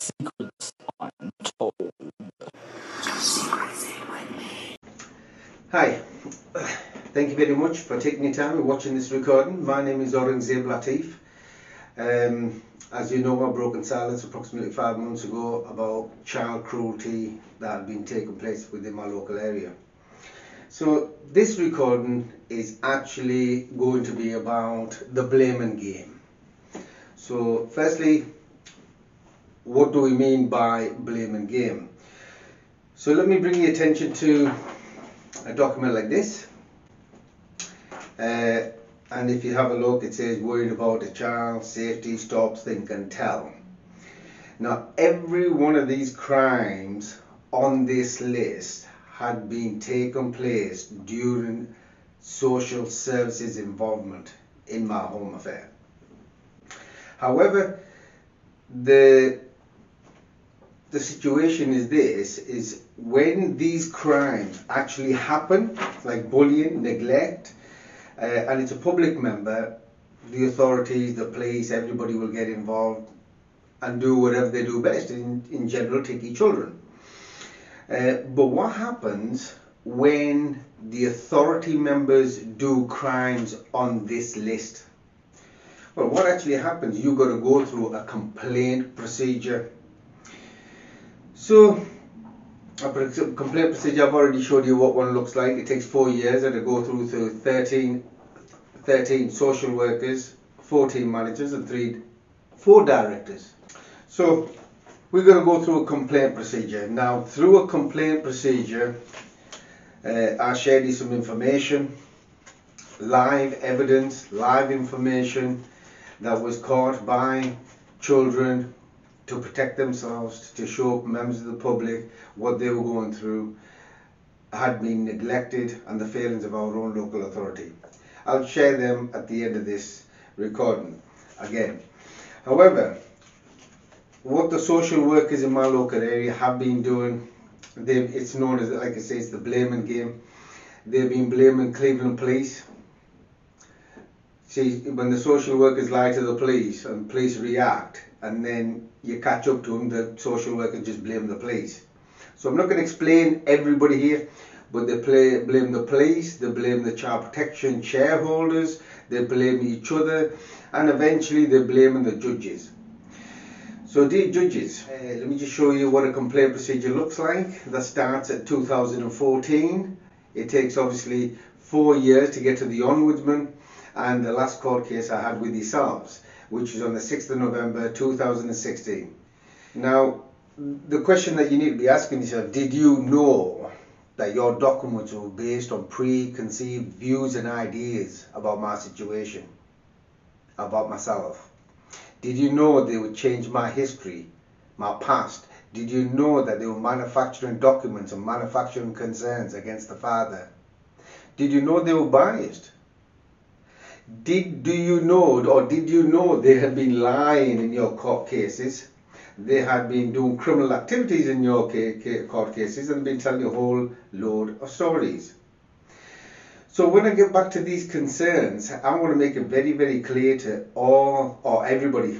Secrets Untold. Hi, thank you very much for taking your time and watching this recording. My name is Aurangzeb Latif. Um, as you know, I broke in silence approximately five months ago about child cruelty that had been taking place within my local area. So this recording is actually going to be about the blaming game. So firstly, what do we mean by blame and game? So let me bring your attention to a document like this. Uh, and if you have a look, it says worried about the child, safety, stop, think and tell. Now every one of these crimes on this list had been taken place during social services involvement in my home affair. However, the the situation is this is when these crimes actually happen like bullying neglect uh, and it's a public member the authorities the police everybody will get involved and do whatever they do best in, in general taking children. Uh, but what happens when the authority members do crimes on this list? Well what actually happens you've got to go through a complaint procedure so, a complaint procedure, I've already showed you what one looks like. It takes four years and to go through through 13, 13 social workers, 14 managers and three, four directors. So, we're going to go through a complaint procedure. Now, through a complaint procedure, uh, I shared you some information, live evidence, live information that was caught by children to protect themselves, to show members of the public what they were going through, had been neglected and the failings of our own local authority. I'll share them at the end of this recording again. However, what the social workers in my local area have been doing, it's known as, like I say, it's the blaming game. They've been blaming Cleveland police. See, when the social workers lie to the police and police react, and then you catch up to them, the social worker just blame the police. So I'm not going to explain everybody here, but they play, blame the police, they blame the child protection shareholders, they blame each other, and eventually they're blaming the judges. So dear judges, uh, let me just show you what a complaint procedure looks like. That starts at 2014. It takes obviously four years to get to the ombudsman and the last court case I had with yourselves which is on the 6th of November 2016. Now, the question that you need to be asking yourself, did you know that your documents were based on preconceived views and ideas about my situation, about myself? Did you know they would change my history, my past? Did you know that they were manufacturing documents and manufacturing concerns against the father? Did you know they were biased? Did do you know or did you know they had been lying in your court cases? They had been doing criminal activities in your court cases and been telling you a whole load of stories. So when I get back to these concerns, I want to make it very, very clear to all or everybody,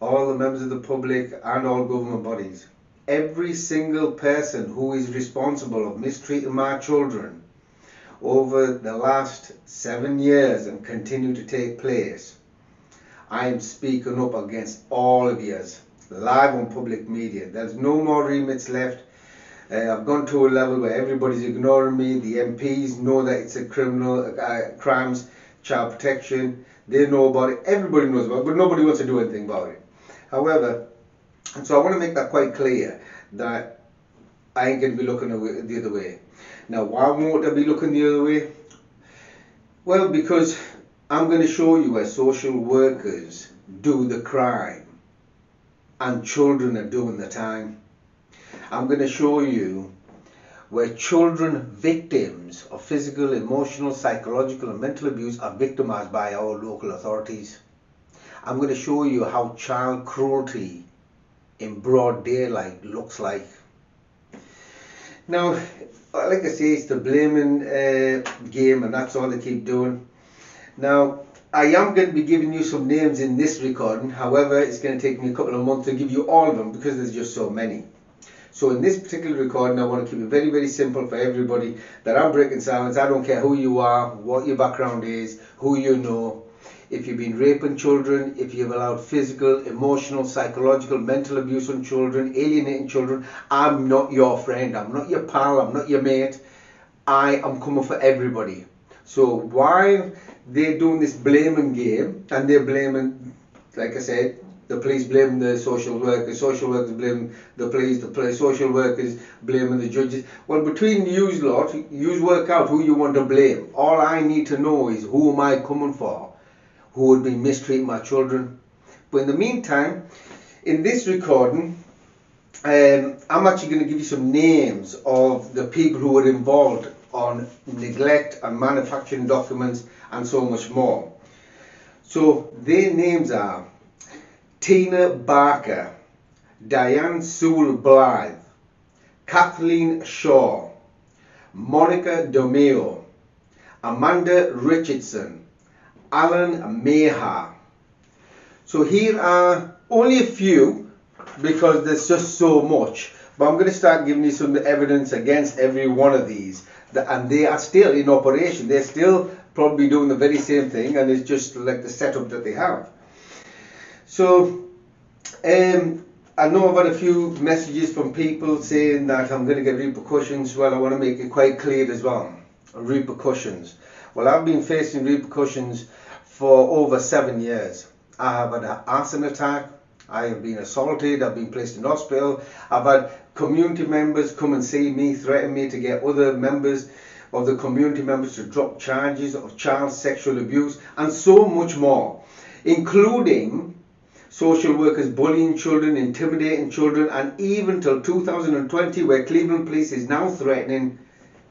all the members of the public and all government bodies, every single person who is responsible of mistreating my children over the last seven years and continue to take place. I am speaking up against all of yours live on public media. There's no more remits left. Uh, I've gone to a level where everybody's ignoring me. The MPs know that it's a criminal uh, crimes, child protection. They know about it. Everybody knows about it, but nobody wants to do anything about it. However, so I want to make that quite clear that I ain't going to be looking the other way. Now, why won't I be looking the other way? Well, because I'm going to show you where social workers do the crime and children are doing the time. I'm going to show you where children victims of physical, emotional, psychological and mental abuse are victimized by our local authorities. I'm going to show you how child cruelty in broad daylight looks like. Now, like I say, it's the blaming uh, game, and that's all they keep doing. Now, I am going to be giving you some names in this recording. However, it's going to take me a couple of months to give you all of them because there's just so many. So in this particular recording, I want to keep it very, very simple for everybody that I'm breaking silence. I don't care who you are, what your background is, who you know. If you've been raping children, if you've allowed physical, emotional, psychological, mental abuse on children, alienating children, I'm not your friend. I'm not your pal. I'm not your mate. I am coming for everybody. So while they're doing this blaming game and they're blaming, like I said, the police blame the social workers, social workers blame the police, the police, social workers blaming the judges. Well, between you lot, you work out who you want to blame. All I need to know is who am I coming for? Who would be mistreating my children? But in the meantime, in this recording, um, I'm actually going to give you some names of the people who were involved on neglect and manufacturing documents and so much more. So their names are Tina Barker, Diane Sewell Blythe, Kathleen Shaw, Monica Domeo, Amanda Richardson, Alan Meha. So here are only a few because there's just so much. But I'm going to start giving you some evidence against every one of these. And they are still in operation. They're still probably doing the very same thing and it's just like the setup that they have. So, um, I know I've had a few messages from people saying that I'm going to get repercussions. Well, I want to make it quite clear as well. Repercussions. Well, I've been facing repercussions for over seven years. I have had an arson attack. I have been assaulted. I've been placed in hospital. I've had community members come and see me, threaten me to get other members of the community members to drop charges of child sexual abuse and so much more, including social workers bullying children, intimidating children, and even till 2020, where Cleveland Police is now threatening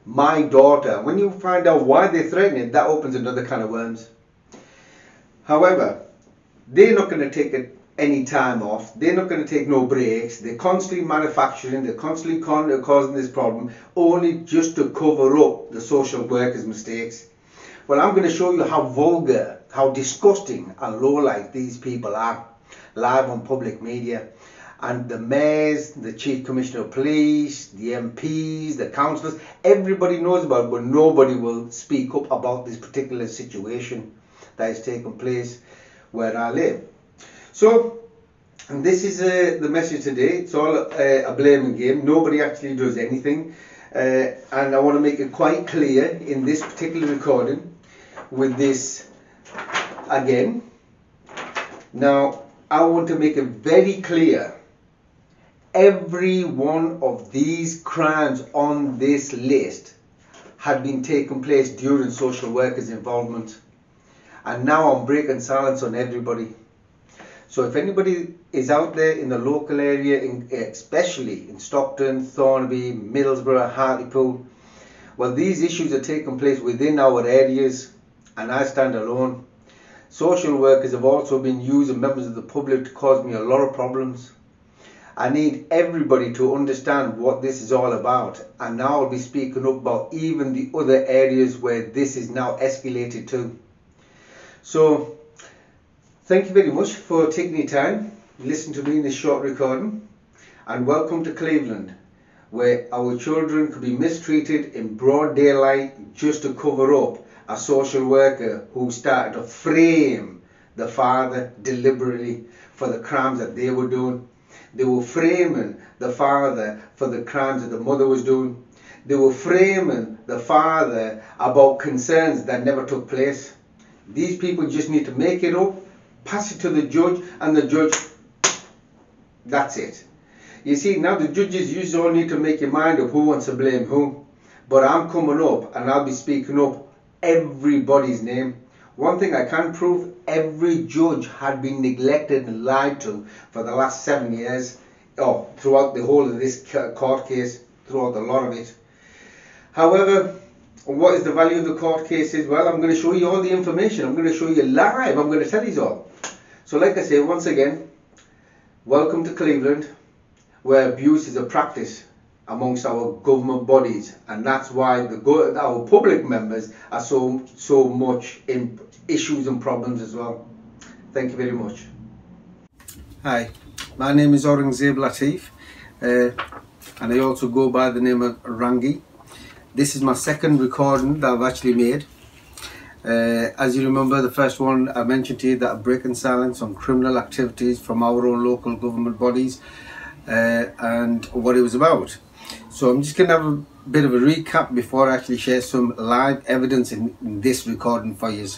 my daughter. When you find out why they're threatening, that opens another can of worms. However, they're not going to take any time off. They're not going to take no breaks. They're constantly manufacturing. They're constantly causing this problem only just to cover up the social workers' mistakes. Well, I'm going to show you how vulgar, how disgusting and low-life these people are live on public media. And the mayors, the chief commissioner of police, the MPs, the councillors, everybody knows about it, but nobody will speak up about this particular situation that is taking place where I live. So, this is uh, the message today. It's all uh, a blaming game. Nobody actually does anything. Uh, and I want to make it quite clear in this particular recording with this again. Now, I want to make it very clear every one of these crimes on this list had been taking place during social workers' involvement. And now I'm breaking silence on everybody. So if anybody is out there in the local area, in, eh, especially in Stockton, Thornaby, Middlesbrough, Hartlepool, well, these issues are taking place within our areas, and I stand alone. Social workers have also been using members of the public to cause me a lot of problems. I need everybody to understand what this is all about and now I'll be speaking up about even the other areas where this is now escalated to. So thank you very much for taking your time, listen to me in this short recording and welcome to Cleveland where our children could be mistreated in broad daylight just to cover up a social worker who started to frame the father deliberately for the crimes that they were doing. They were framing the father for the crimes that the mother was doing. They were framing the father about concerns that never took place. These people just need to make it up, pass it to the judge, and the judge, that's it. You see, now the judges, you all need to make your mind up who wants to blame who. But I'm coming up and I'll be speaking up everybody's name. One thing I can prove, every judge had been neglected and lied to for the last seven years, or throughout the whole of this court case, throughout a lot of it. However, what is the value of the court cases? Well, I'm going to show you all the information. I'm going to show you live. I'm going to tell you all. So like I say, once again, welcome to Cleveland, where abuse is a practice amongst our government bodies, and that's why the our public members are so so much in issues and problems as well. Thank you very much. Hi, my name is Aurangzeb Latif, uh, and I also go by the name of Rangi. This is my second recording that I've actually made. Uh, as you remember, the first one I mentioned to you that I'm breaking silence on criminal activities from our own local government bodies uh, and what it was about. So I'm just going to have a bit of a recap before I actually share some live evidence in, in this recording for you.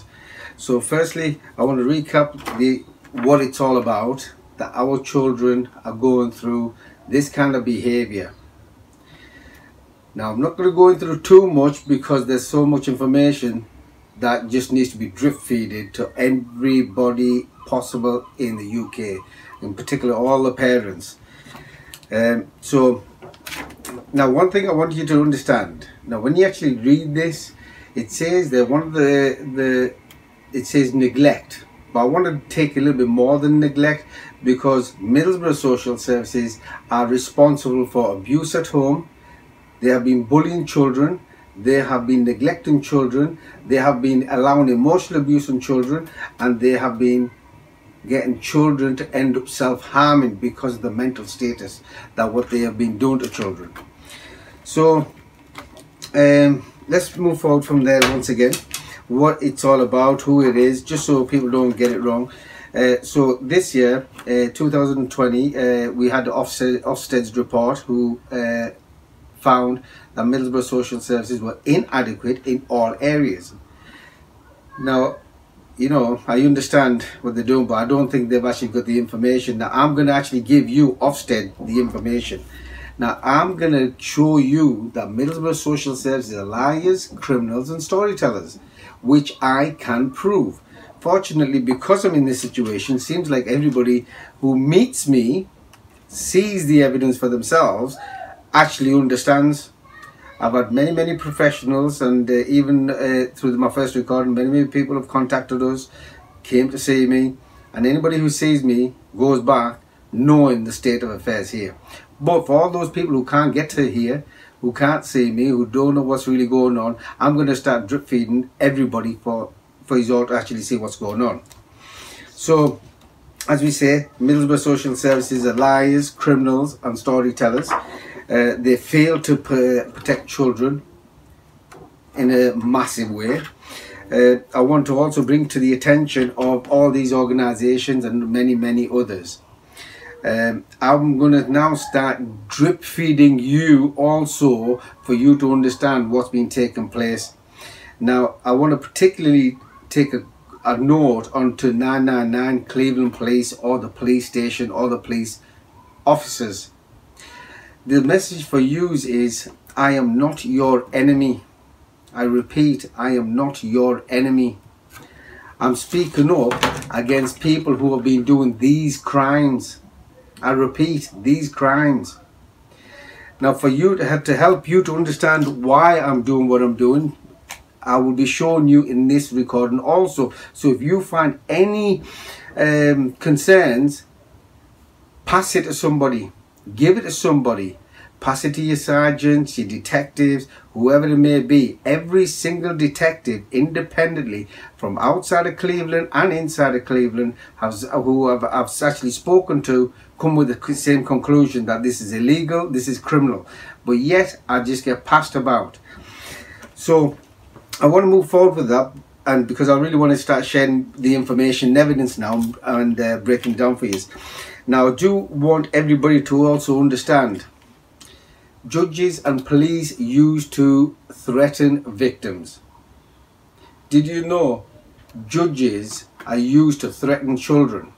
So firstly, I want to recap the what it's all about, that our children are going through this kind of behavior. Now I'm not going to go into too much because there's so much information that just needs to be drip feeded to everybody possible in the UK, in particular all the parents. Um, so now one thing I want you to understand. Now when you actually read this, it says that one of the the it says neglect. But I want to take a little bit more than neglect because Middlesbrough Social Services are responsible for abuse at home. They have been bullying children they have been neglecting children, they have been allowing emotional abuse on children, and they have been getting children to end up self-harming because of the mental status that what they have been doing to children. So um, let's move forward from there once again. What it's all about, who it is, just so people don't get it wrong. Uh, so this year, uh, 2020, uh, we had Ofsted, Ofsted's report who uh, found that Middlesbrough social services were inadequate in all areas. Now, you know, I understand what they're doing, but I don't think they've actually got the information. Now, I'm going to actually give you, Ofsted, the information. Now, I'm going to show you that Middlesbrough social services are liars, criminals, and storytellers, which I can prove. Fortunately, because I'm in this situation, seems like everybody who meets me sees the evidence for themselves actually understands. I've had many, many professionals, and uh, even uh, through my first recording, many, many people have contacted us, came to see me, and anybody who sees me goes back knowing the state of affairs here. But for all those people who can't get to here, who can't see me, who don't know what's really going on, I'm going to start drip feeding everybody for for you all to actually see what's going on. So, as we say, Middlesbrough Social Services are liars, criminals, and storytellers. Uh, they fail to protect children in a massive way. Uh, I want to also bring to the attention of all these organizations and many, many others. Um, I'm going to now start drip feeding you also for you to understand what's been taking place. Now, I want to particularly take a, a note onto 999 Cleveland Police or the police station or the police officers the message for you is I am not your enemy. I repeat, I am not your enemy. I'm speaking up against people who have been doing these crimes. I repeat, these crimes. Now, for you to have to help you to understand why I'm doing what I'm doing, I will be showing you in this recording also. So, if you find any um, concerns, pass it to somebody give it to somebody pass it to your sergeants, your detectives, whoever it may be. Every single detective, independently from outside of Cleveland and inside of Cleveland, has, who I've, I've actually spoken to, come with the same conclusion that this is illegal, this is criminal. But yet, I just get passed about. So, I want to move forward with that. And because I really want to start sharing the information and evidence now and uh, breaking down for you. Now, I do want everybody to also understand judges and police used to threaten victims. Did you know judges are used to threaten children?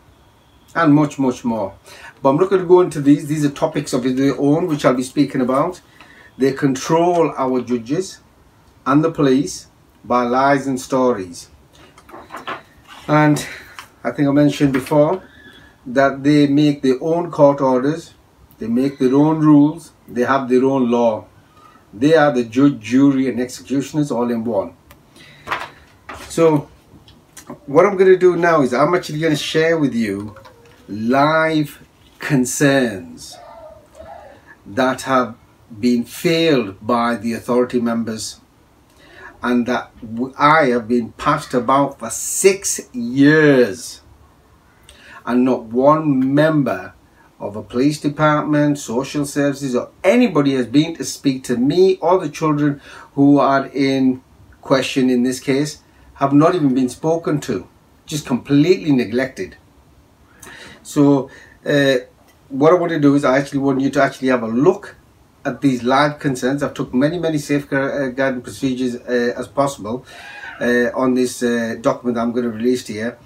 And much, much more. But I'm not going to go into these. These are topics of their own, which I'll be speaking about. They control our judges and the police by lies and stories. And I think I mentioned before, that they make their own court orders, they make their own rules, they have their own law. They are the judge, jury, and executioners all in one. So, what I'm going to do now is I'm actually going to share with you live concerns that have been failed by the authority members and that I have been passed about for six years and not one member of a police department, social services or anybody has been to speak to me or the children who are in question in this case have not even been spoken to, just completely neglected. So uh, what I want to do is I actually want you to actually have a look at these live concerns. I've took many, many safeguarding procedures uh, as possible uh, on this uh, document I'm going to release here.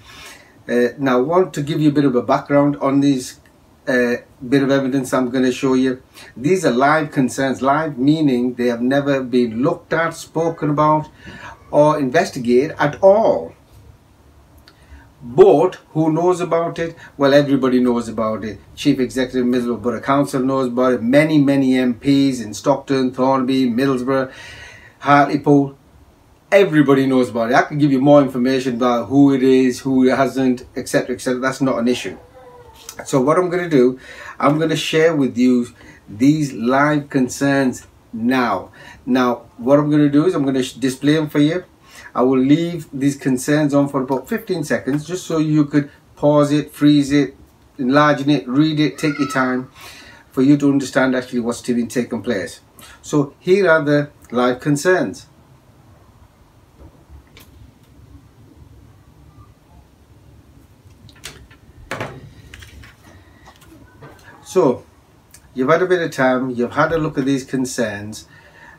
Uh, now I want to give you a bit of a background on these uh, bit of evidence I'm going to show you. These are live concerns, live meaning they have never been looked at, spoken about or investigated at all. But who knows about it? Well, everybody knows about it. Chief Executive Middlesbrough Borough Council knows about it. Many, many MPs in Stockton, Thornaby, Middlesbrough, Hartlepool. Everybody knows about it. I can give you more information about who it is, who it hasn't, etc., etc. That's not an issue. So what I'm going to do, I'm going to share with you these live concerns now. Now, what I'm going to do is I'm going to display them for you. I will leave these concerns on for about 15 seconds just so you could pause it, freeze it, enlarge it, read it, take your time for you to understand actually what's been taking place. So here are the live concerns. So you've had a bit of time, you've had a look at these concerns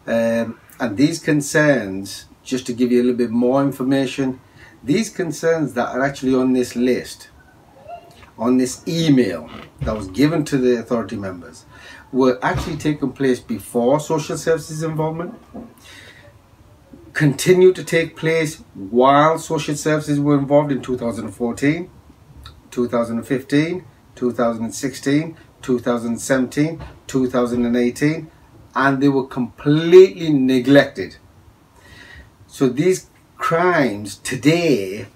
um, and these concerns just to give you a little bit more information, these concerns that are actually on this list, on this email that was given to the authority members, were actually taking place before social services involvement, continued to take place while social services were involved in 2014, 2015, 2016, 2017, 2018, and they were completely neglected so these crimes today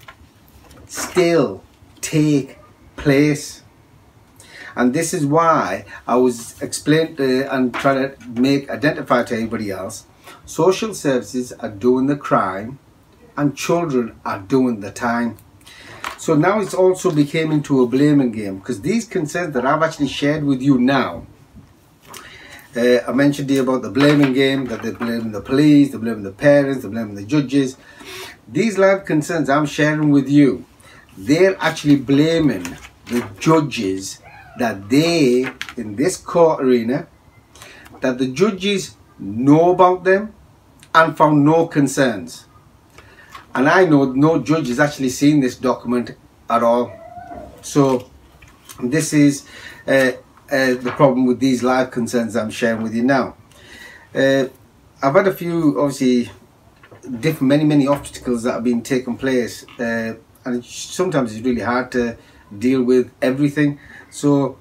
still take place. And this is why I was explaining uh, and trying to make identify to everybody else. Social services are doing the crime and children are doing the time. So now it's also became into a blaming game because these concerns that I've actually shared with you now uh, I mentioned here about the blaming game, that they blame the police, they blame the parents, they blame the judges. These live concerns I'm sharing with you, they're actually blaming the judges that they, in this court arena, that the judges know about them and found no concerns. And I know no judge has actually seen this document at all. So this is uh, uh, the problem with these live concerns I'm sharing with you now. Uh, I've had a few, obviously, different, many, many obstacles that have been taking place, uh, and it's, sometimes it's really hard to deal with everything. So,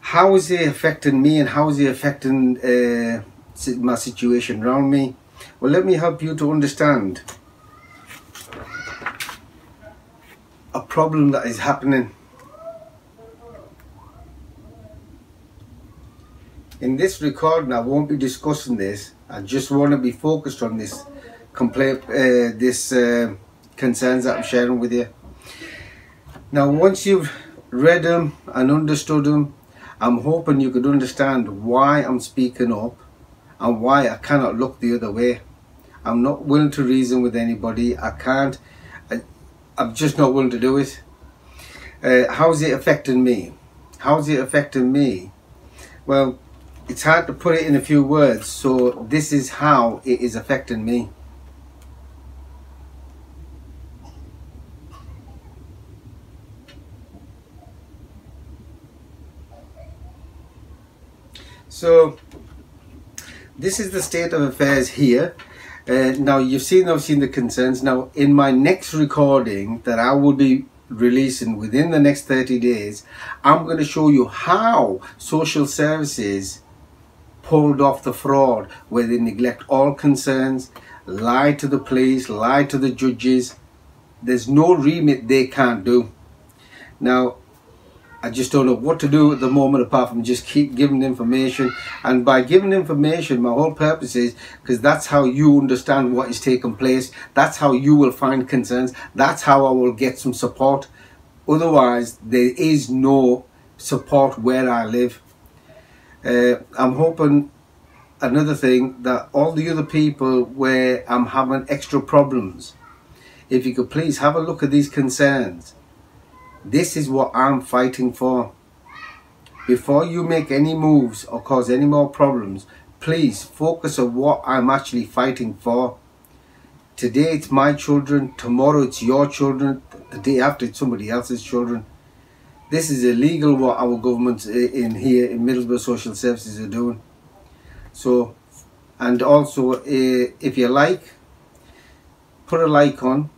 how is it affecting me, and how is it affecting uh, my situation around me? Well, let me help you to understand a problem that is happening in this recording. I won't be discussing this. I just want to be focused on this complaint uh, this uh, concerns that I'm sharing with you. Now once you've read them and understood them I'm hoping you could understand why I'm speaking up and why I cannot look the other way. I'm not willing to reason with anybody. I can't I'm just not willing to do it. Uh, how's it affecting me? How's it affecting me? Well it's hard to put it in a few words so this is how it is affecting me. So this is the state of affairs here uh, now you've seen I've seen the concerns now in my next recording that I will be releasing within the next 30 days I'm going to show you how social services pulled off the fraud where they neglect all concerns, lie to the police, lie to the judges. There's no remit they can't do. Now, I just don't know what to do at the moment apart from just keep giving information. And by giving information, my whole purpose is because that's how you understand what is taking place. That's how you will find concerns. That's how I will get some support. Otherwise, there is no support where I live. Uh, I'm hoping another thing that all the other people where I'm having extra problems, if you could please have a look at these concerns this is what I'm fighting for. Before you make any moves or cause any more problems, please focus on what I'm actually fighting for. Today it's my children, tomorrow it's your children, the day after it's somebody else's children. This is illegal what our government in here in Middlesbrough Social Services are doing. So, and also uh, if you like, put a like on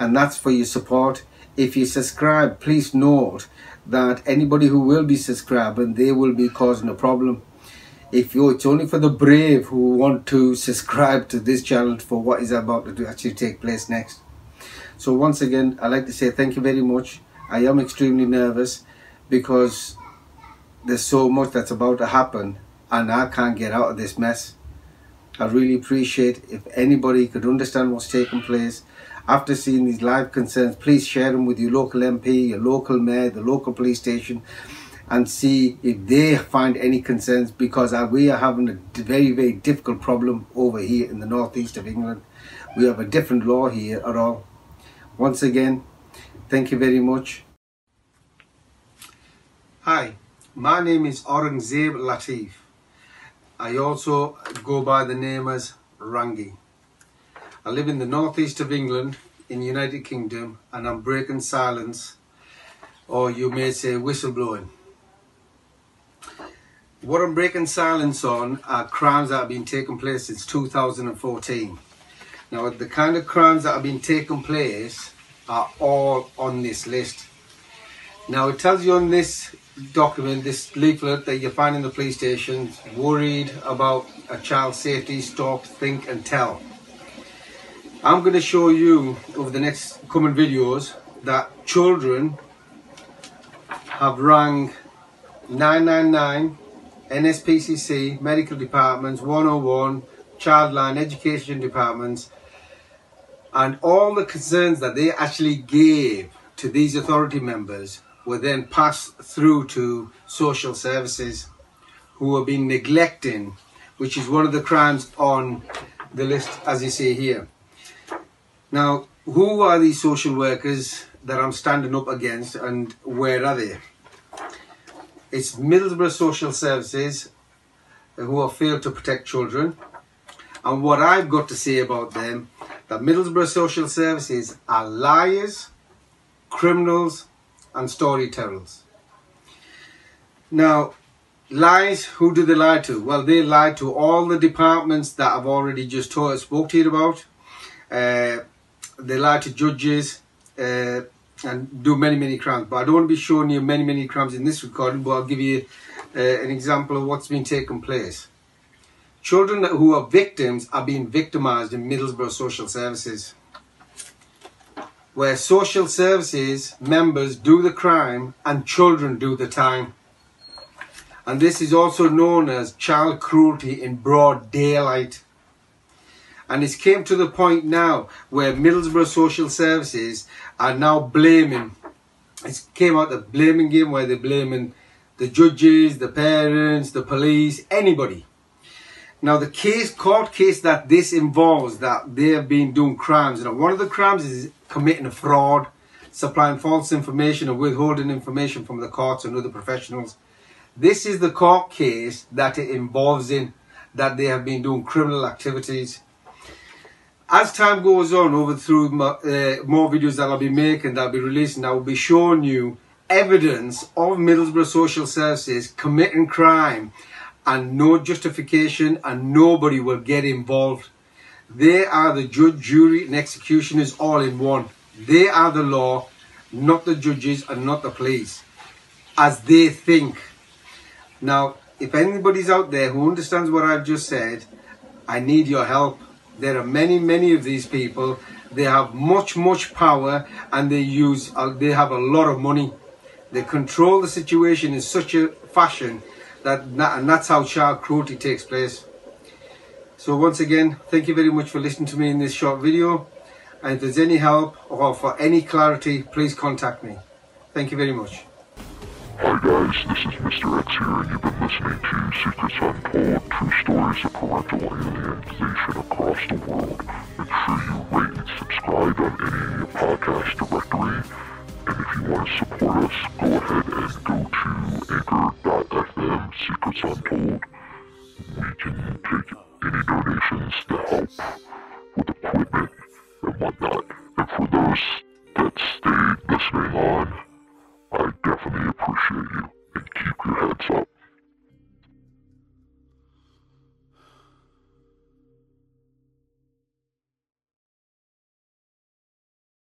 and that's for your support if you subscribe, please note that anybody who will be subscribing, they will be causing a problem. If you, it's only for the brave who want to subscribe to this channel for what is about to actually take place next. So once again, I'd like to say thank you very much. I am extremely nervous because there's so much that's about to happen and I can't get out of this mess. I really appreciate if anybody could understand what's taking place after seeing these live concerns, please share them with your local MP, your local mayor, the local police station, and see if they find any concerns because uh, we are having a very, very difficult problem over here in the northeast of England. We have a different law here at all. Once again, thank you very much. Hi, my name is Aurangzeb Latif. I also go by the name as Rangi. I live in the northeast of England in the United Kingdom and I'm breaking silence or you may say whistleblowing. What I'm breaking silence on are crimes that have been taking place since 2014. Now the kind of crimes that have been taking place are all on this list. Now it tells you on this document, this leaflet that you find in the police station, worried about a child's safety, stop, think and tell. I'm going to show you over the next coming videos that children have rang 999, NSPCC, medical departments, 101, childline education departments and all the concerns that they actually gave to these authority members were then passed through to social services who have been neglecting which is one of the crimes on the list as you see here. Now, who are these social workers that I'm standing up against and where are they? It's Middlesbrough Social Services who have failed to protect children. And what I've got to say about them, that Middlesbrough Social Services are liars, criminals and storytellers. Now, lies, who do they lie to? Well, they lie to all the departments that I've already just told, spoke to you about. Uh, they lie to judges uh, and do many, many crimes. But I don't want to be showing you many, many crimes in this recording, but I'll give you uh, an example of what's been taking place. Children who are victims are being victimized in Middlesbrough Social Services, where social services members do the crime and children do the time. And this is also known as child cruelty in broad daylight. And it's came to the point now where Middlesbrough Social Services are now blaming, it came out the blaming game where they're blaming the judges, the parents, the police, anybody. Now the case, court case that this involves, that they have been doing crimes. Now one of the crimes is committing a fraud, supplying false information or withholding information from the courts and other professionals. This is the court case that it involves in, that they have been doing criminal activities as time goes on over through my, uh, more videos that I'll be making that I'll be releasing I will be showing you evidence of Middlesbrough Social Services committing crime and no justification and nobody will get involved. They are the judge jury and executioners all in one. They are the law not the judges and not the police as they think. Now if anybody's out there who understands what I've just said I need your help there are many, many of these people. They have much, much power and they use, uh, they have a lot of money. They control the situation in such a fashion that, and that's how child cruelty takes place. So once again, thank you very much for listening to me in this short video. And if there's any help or for any clarity, please contact me. Thank you very much. Hi guys, this is Mr. X here, and you've been listening to Secrets Untold, True Stories of Parental Alienization across the world. Make sure you rate and subscribe on any podcast directory. And if you want to support us, go ahead and go to anchor.fm, Secrets Untold. We can take any donations to help with equipment and whatnot. And for those that stayed listening on, I definitely appreciate you, and keep your heads up.